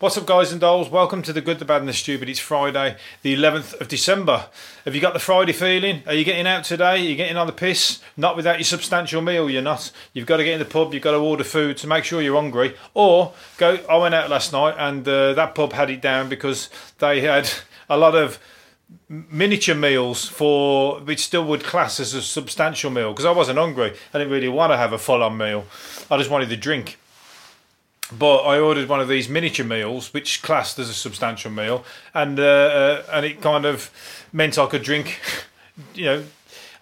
What's up, guys and dolls? Welcome to the Good, the Bad, and the Stupid. It's Friday, the 11th of December. Have you got the Friday feeling? Are you getting out today? Are you getting on the piss? Not without your substantial meal, you're not. You've got to get in the pub, you've got to order food to make sure you're hungry. Or go, I went out last night and uh, that pub had it down because they had a lot of miniature meals for which still would class as a substantial meal because I wasn't hungry. I didn't really want to have a full on meal. I just wanted the drink. But I ordered one of these miniature meals, which classed as a substantial meal, and uh, uh, and it kind of meant I could drink, you know,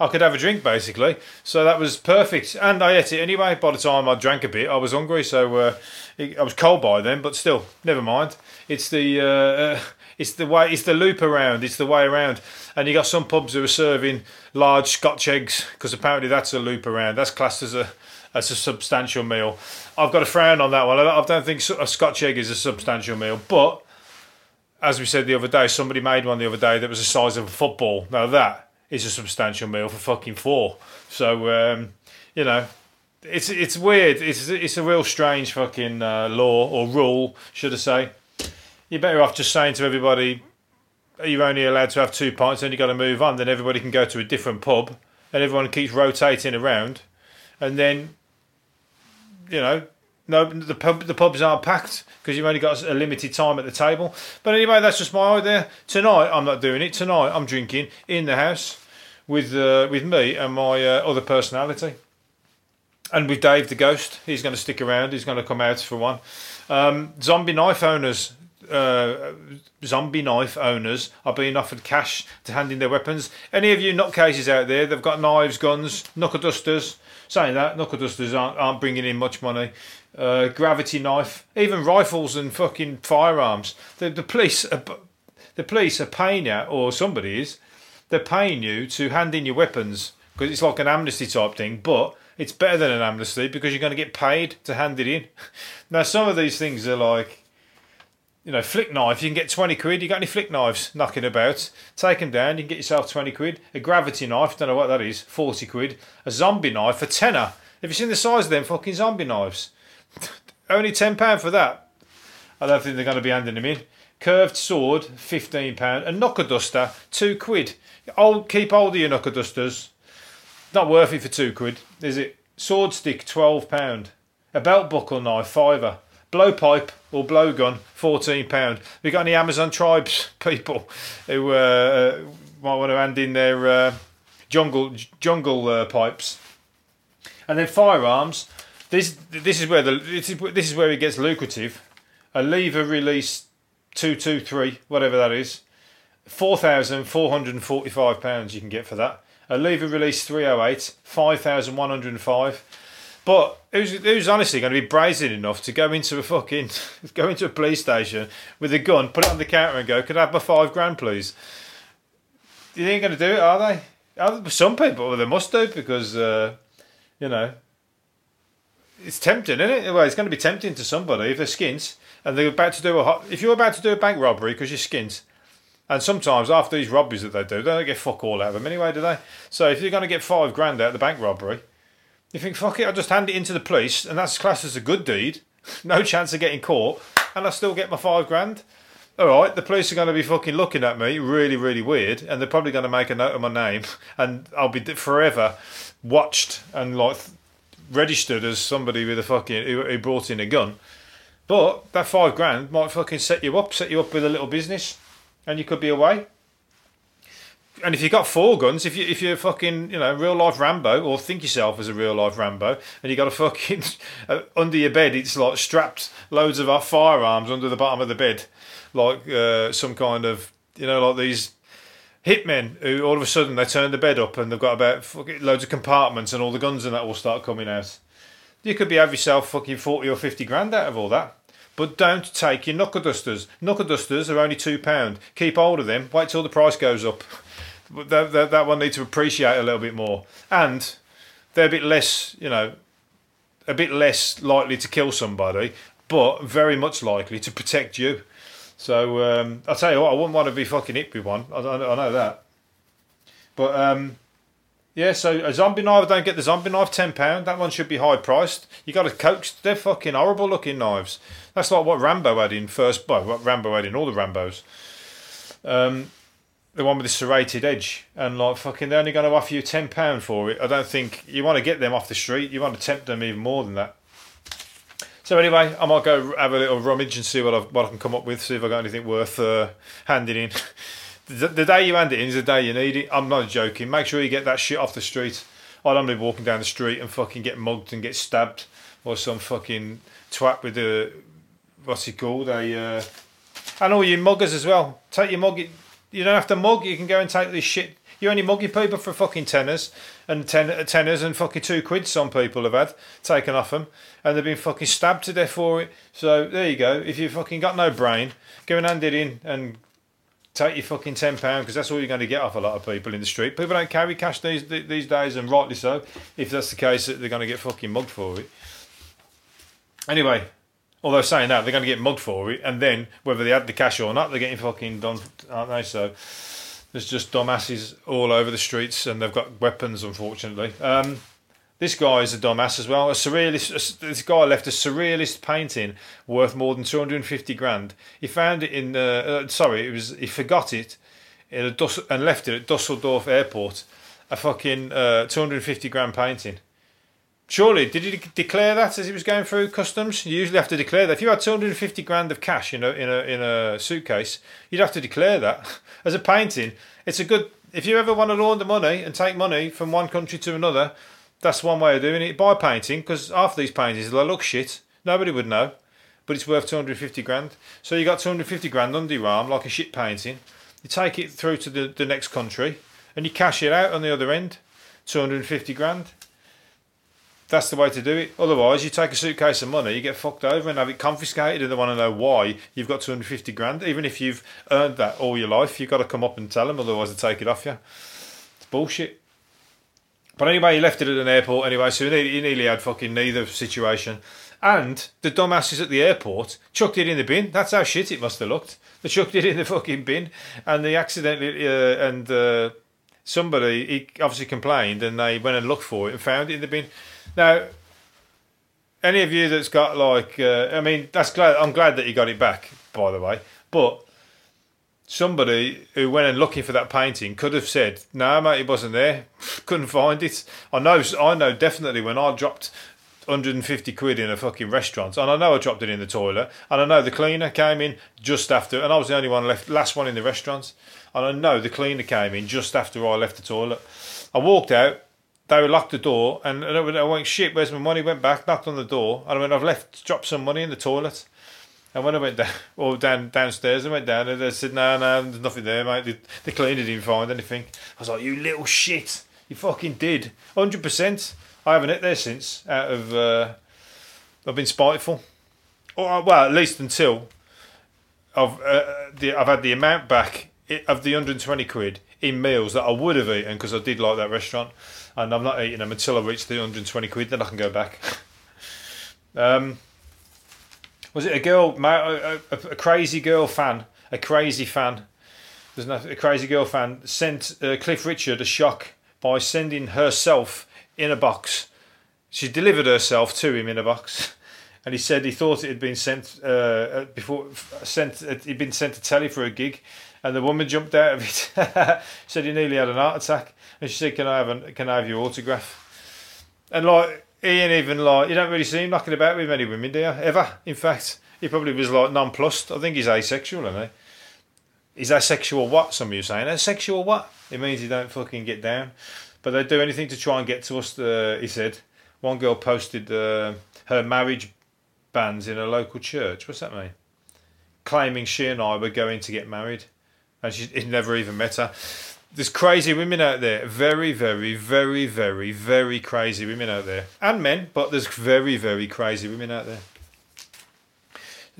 I could have a drink basically. So that was perfect, and I ate it anyway. By the time I drank a bit, I was hungry, so uh, I was cold by then. But still, never mind. It's the uh, uh, it's the way it's the loop around. It's the way around, and you got some pubs who are serving large Scotch eggs because apparently that's a loop around. That's classed as a as a substantial meal. I've got a frown on that one. I don't think a Scotch egg is a substantial meal, but as we said the other day, somebody made one the other day that was the size of a football. Now that is a substantial meal for fucking four. So um, you know, it's it's weird. It's it's a real strange fucking uh, law or rule, should I say? You're better off just saying to everybody, you're only allowed to have two pints, then you've got to move on. Then everybody can go to a different pub, and everyone keeps rotating around, and then you know, no, the pub, the pubs aren't packed because you've only got a limited time at the table. But anyway, that's just my idea. Tonight, I'm not doing it. Tonight, I'm drinking in the house with uh, with me and my uh, other personality, and with Dave the Ghost. He's going to stick around. He's going to come out for one. Um, zombie knife owners. Uh, zombie knife owners are being offered cash to hand in their weapons. Any of you nutcases out there, they've got knives, guns, knuckle dusters, Saying that, knuckle dusters aren't, aren't bringing in much money. Uh, gravity knife, even rifles and fucking firearms. The, the police, are, the police are paying you, or somebody is. They're paying you to hand in your weapons because it's like an amnesty type thing, but it's better than an amnesty because you're going to get paid to hand it in. Now, some of these things are like you know, flick knife, you can get 20 quid. You got any flick knives knocking about? Take them down, you can get yourself 20 quid. A gravity knife, don't know what that is, 40 quid. A zombie knife for tenner. Have you seen the size of them fucking zombie knives? Only £10 for that. I don't think they're going to be handing them in. Curved sword, £15. A knocker duster, 2 quid. Old, keep hold of your knocker dusters. Not worth it for 2 quid, is it? Sword stick, £12. A belt buckle knife, fiver blowpipe or blowgun, fourteen pound. We got any Amazon tribes people who uh, might want to hand in their uh, jungle jungle uh, pipes, and then firearms. This this is where the this is, this is where it gets lucrative. A lever release two two three whatever that is, four thousand four hundred and forty five pounds you can get for that. A lever release three oh eight, five thousand one hundred five. But who's, who's honestly going to be brazen enough to go into a fucking go into a police station with a gun, put it on the counter, and go, "Could I have my five grand, please?" You ain't going to do it, are they? Some people, well, they must do because uh, you know it's tempting, isn't it? Well, it's going to be tempting to somebody if they're skins and they're about to do a. hot, If you're about to do a bank robbery because you're skins, and sometimes after these robberies that they do, they don't get fuck all out of them anyway, do they? So if you're going to get five grand out of the bank robbery you think, fuck it, I'll just hand it into the police, and that's classed as a good deed. no chance of getting caught, and I still get my five grand. All right, the police are going to be fucking looking at me really, really weird, and they're probably going to make a note of my name, and I'll be forever watched and like registered as somebody with a fucking who, who brought in a gun. But that five grand might fucking set you up, set you up with a little business, and you could be away and if you've got four guns, if you if you're fucking you know real life Rambo or think yourself as a real life Rambo, and you got a fucking uh, under your bed, it's like strapped loads of our firearms under the bottom of the bed, like uh, some kind of you know like these hitmen who all of a sudden they turn the bed up and they've got about fucking loads of compartments and all the guns and that will start coming out. You could be have yourself fucking forty or fifty grand out of all that. But don't take your knuckle dusters. Knuckle dusters are only two pound. Keep hold of them. Wait till the price goes up that, that, that one needs to appreciate a little bit more. And they're a bit less, you know, a bit less likely to kill somebody, but very much likely to protect you. So um, I'll tell you what, I wouldn't want to be fucking hit with one. I, I, I know that. But um, Yeah, so a zombie knife, don't get the zombie knife, £10. That one should be high priced. You got to coach, they're fucking horrible looking knives. That's like what Rambo had in first, well, what Rambo had in all the Rambos. Um, the one with the serrated edge, and like fucking, they're only going to offer you £10 for it. I don't think you want to get them off the street, you want to tempt them even more than that. So anyway, I might go have a little rummage and see what, i what I can come up with, see if I got anything worth uh, handing in. the, the, day you hand it in is the day you need it. I'm not joking. Make sure you get that shit off the street. I don't be walking down the street and fucking get mugged and get stabbed by some fucking twat with a what's he called a uh, and all you muggers as well. Take your mug. You don't have to mug. You can go and take this shit you only mug your people for fucking tenors and ten, tenors and fucking two quid. Some people have had taken off them, and they've been fucking stabbed to death for it. So there you go. If you fucking got no brain, go and hand it in and take your fucking ten pound because that's all you're going to get off a lot of people in the street. People don't carry cash these these days, and rightly so. If that's the case, they're going to get fucking mugged for it. Anyway, although saying that they're going to get mugged for it, and then whether they had the cash or not, they're getting fucking done, aren't they? So there's just dumbasses all over the streets, and they've got weapons, unfortunately. Um, this guy is a dumbass as well. A surrealist. This guy left a surrealist painting worth more than 250 grand. He found it in. Uh, uh, sorry, it was. He forgot it in Dus- and left it at Dusseldorf Airport. A fucking uh, 250 grand painting. Surely, did he declare that as he was going through customs? You usually have to declare that. If you had 250 grand of cash in a in a in a suitcase, you'd have to declare that. As a painting, it's a good. If you ever want to launder money and take money from one country to another, that's one way of doing it. Buy painting because half these paintings they look shit. Nobody would know, but it's worth 250 grand. So you got 250 grand under your arm like a shit painting. You take it through to the, the next country and you cash it out on the other end, 250 grand that's the way to do it. Otherwise, you take a suitcase of money, you get fucked over and have it confiscated, and they want to know why you've got 250 grand. Even if you've earned that all your life, you've got to come up and tell them, otherwise, they take it off you. It's bullshit. But anyway, he left it at an airport anyway, so he nearly had fucking neither situation. And the dumbasses at the airport chucked it in the bin. That's how shit it must have looked. They chucked it in the fucking bin, and they accidentally uh, and uh, somebody he obviously complained, and they went and looked for it and found it in the bin. Now, any of you that's got like, uh, I mean, that's glad. I'm glad that you got it back, by the way. But somebody who went and looking for that painting could have said, "No, mate, it wasn't there. Couldn't find it." I know. I know definitely when I dropped 150 quid in a fucking restaurant, and I know I dropped it in the toilet, and I know the cleaner came in just after, and I was the only one left, last one in the restaurant, and I know the cleaner came in just after I left the toilet. I walked out they locked the door, and I went, shit, where's my money? Went back, knocked on the door, and I went, I've left, dropped some money in the toilet. And when I went down, or down downstairs, I went down, and they said, no, no, there's nothing there, mate. The, the cleaner didn't find anything. I was like, you little shit, you fucking did, hundred percent. I haven't hit there since. Out of, uh, I've been spiteful, or well, at least until I've uh, the, I've had the amount back of the 120 quid in meals that I would have eaten because I did like that restaurant and I'm not eating them until I reach the 120 quid. Then I can go back. um, was it a girl, a, a, a, crazy girl fan, a crazy fan? There's a crazy girl fan sent uh, Cliff Richard a shock by sending herself in a box. She delivered herself to him in a box, and he said he thought it had been sent uh, uh before sent it'd been sent to telly for a gig, and the woman jumped out of it. said he nearly had an heart attack. And she said, "Can I have can I have your autograph?" And like he ain't even like you don't really see him knocking about with many women, do you? Ever? In fact, he probably was like nonplussed. I think he's asexual, isn't he? He's asexual what? Some of you saying asexual what? It means he don't fucking get down. But they do anything to try and get to us. Uh, he said one girl posted uh, her marriage banns in a local church. What's that mean? Claiming she and I were going to get married, and she never even met her there's crazy women out there. Very, very, very, very, very crazy women out there. And men, but there's very, very crazy women out there.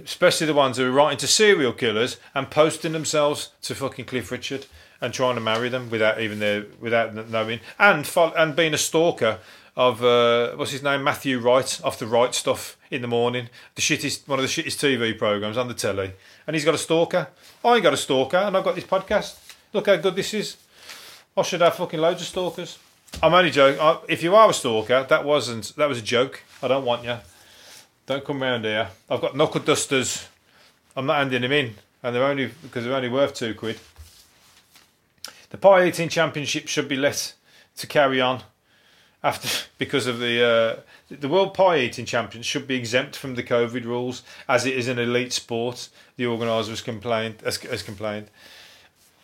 Especially the ones who are writing to serial killers and posting themselves to fucking Cliff Richard and trying to marry them without even their without knowing and and being a stalker of uh, what's his name Matthew Wright off the Wright Stuff in the morning the shittest one of the shittest TV programs on the telly and he's got a stalker I got a stalker and I've got this podcast Look how good this is. I should have fucking loads of stalkers. I'm only joking. If you are a stalker, that wasn't that was a joke. I don't want you. Don't come round here. I've got knuckle dusters. I'm not handing them in, and they're only because they're only worth two quid. The pie eating championship should be let to carry on after because of the uh, the World Pie Eating Champions should be exempt from the COVID rules as it is an elite sport. The organisers complained has complained.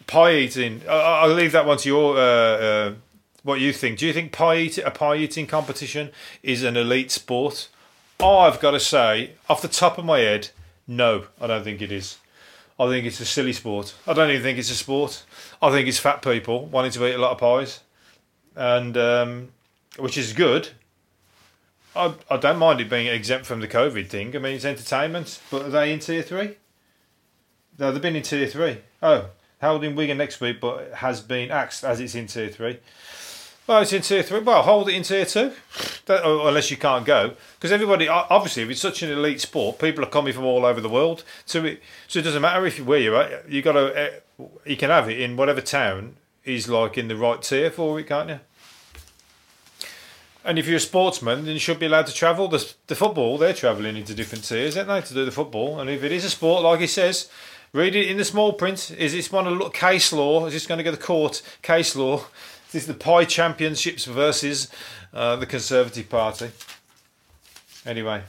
Pie eating. I'll leave that one to your uh, uh, what you think. Do you think pie eat, a pie eating competition is an elite sport? I've got to say, off the top of my head, no, I don't think it is. I think it's a silly sport. I don't even think it's a sport. I think it's fat people wanting to eat a lot of pies, and um, which is good. I, I don't mind it being exempt from the COVID thing. I mean, it's entertainment, but are they in tier three? No, they've been in tier three. Oh, held in Wigan next week, but has been axed as it's in tier three. Well, it's in tier three. Well, hold it in tier two, that, unless you can't go. Because everybody, obviously, if it's such an elite sport, people are coming from all over the world. So it, so it doesn't matter if you, where you're at. You got to, uh, you can have it in whatever town is like in the right tier for it, can't you? And if you're a sportsman, then you should be allowed to travel. The, the football, they're travelling into different tiers, aren't they, to do the football? And if it is a sport, like he says, read it in the small print. Is this one a case law? Is this going to go to court? Case law. This is the Pie Championships versus uh, the Conservative Party. Anyway,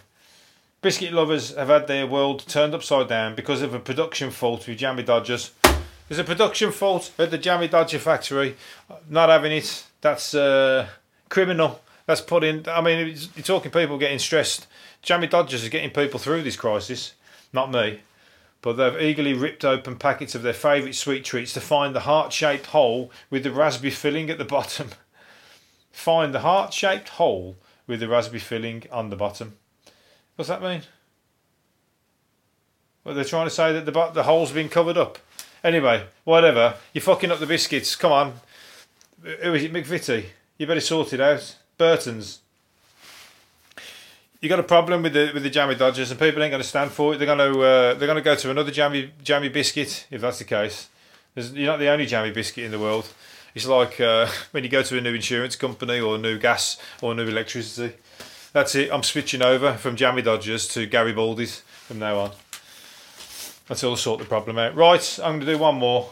biscuit lovers have had their world turned upside down because of a production fault with Jammy Dodgers. There's a production fault at the Jammy Dodger factory. Not having it. That's uh, criminal. That's put in. I mean, you're talking people getting stressed. Jammy Dodgers is getting people through this crisis, not me. But they've eagerly ripped open packets of their favourite sweet treats to find the heart shaped hole with the raspberry filling at the bottom. find the heart shaped hole with the raspberry filling on the bottom. What's that mean? Well, they're trying to say that the, the hole's been covered up. Anyway, whatever. You're fucking up the biscuits. Come on. Who is it, McVitie? You better sort it out. Burton's. You got a problem with the with the jammy dodgers, and people ain't going to stand for it. They're going to uh, they're going to go to another jammy jammy biscuit if that's the case. There's, you're not the only jammy biscuit in the world. It's like uh, when you go to a new insurance company or new gas or new electricity. That's it. I'm switching over from Jammy Dodgers to Garibaldi's from now on. I sort the problem out. Right, I'm going to do one more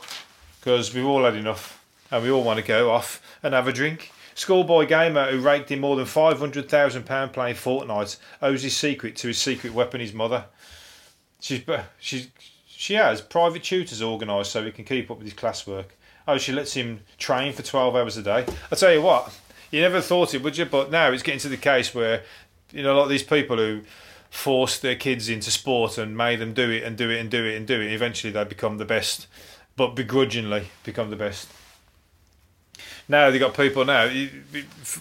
because we've all had enough and we all want to go off and have a drink. Schoolboy gamer who raked in more than £500,000 playing Fortnite owes his secret to his secret weapon, his mother. She's, uh, she's, she has private tutors organised so he can keep up with his classwork. Oh, she lets him train for 12 hours a day. I tell you what, you never thought it, would you? But now it's getting to the case where, you know, a lot of these people who forced their kids into sport and made them do it and do it and do it and do it, eventually they become the best, but begrudgingly become the best now they got people now.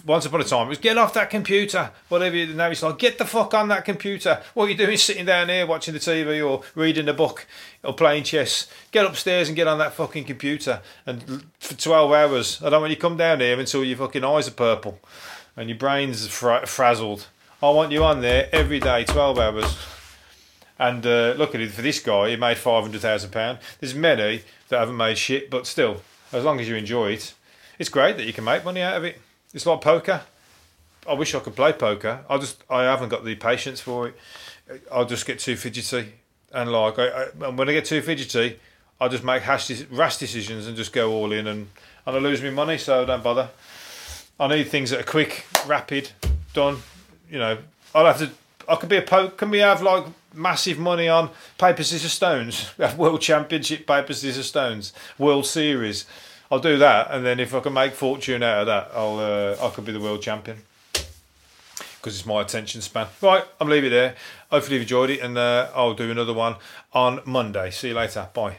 Once upon a time, it was get off that computer, whatever. You, now it's like get the fuck on that computer. What are you doing, sitting down here watching the TV or reading a book or playing chess? Get upstairs and get on that fucking computer. And for twelve hours, I don't want you to come down here until your fucking eyes are purple and your brain's fra- frazzled. I want you on there every day, twelve hours. And uh, look at it for this guy, he made five hundred thousand pound. There's many that haven't made shit, but still, as long as you enjoy it it's great that you can make money out of it. It's like poker. I wish I could play poker. I just I haven't got the patience for it. I'll just get too fidgety, and like I, I, when I get too fidgety, I just make hash, rash decisions and just go all in, and and I lose my money. So don't bother. I need things that are quick, rapid, done. You know, I'll have to. I could be a poke. Can we have like massive money on paper scissors stones? We have world championship paper scissors stones, World Series. I'll do that, and then if I can make fortune out of that, I'll uh, I could be the world champion because it's my attention span. Right, I'm leaving it there. Hopefully you've enjoyed it, and uh, I'll do another one on Monday. See you later. Bye.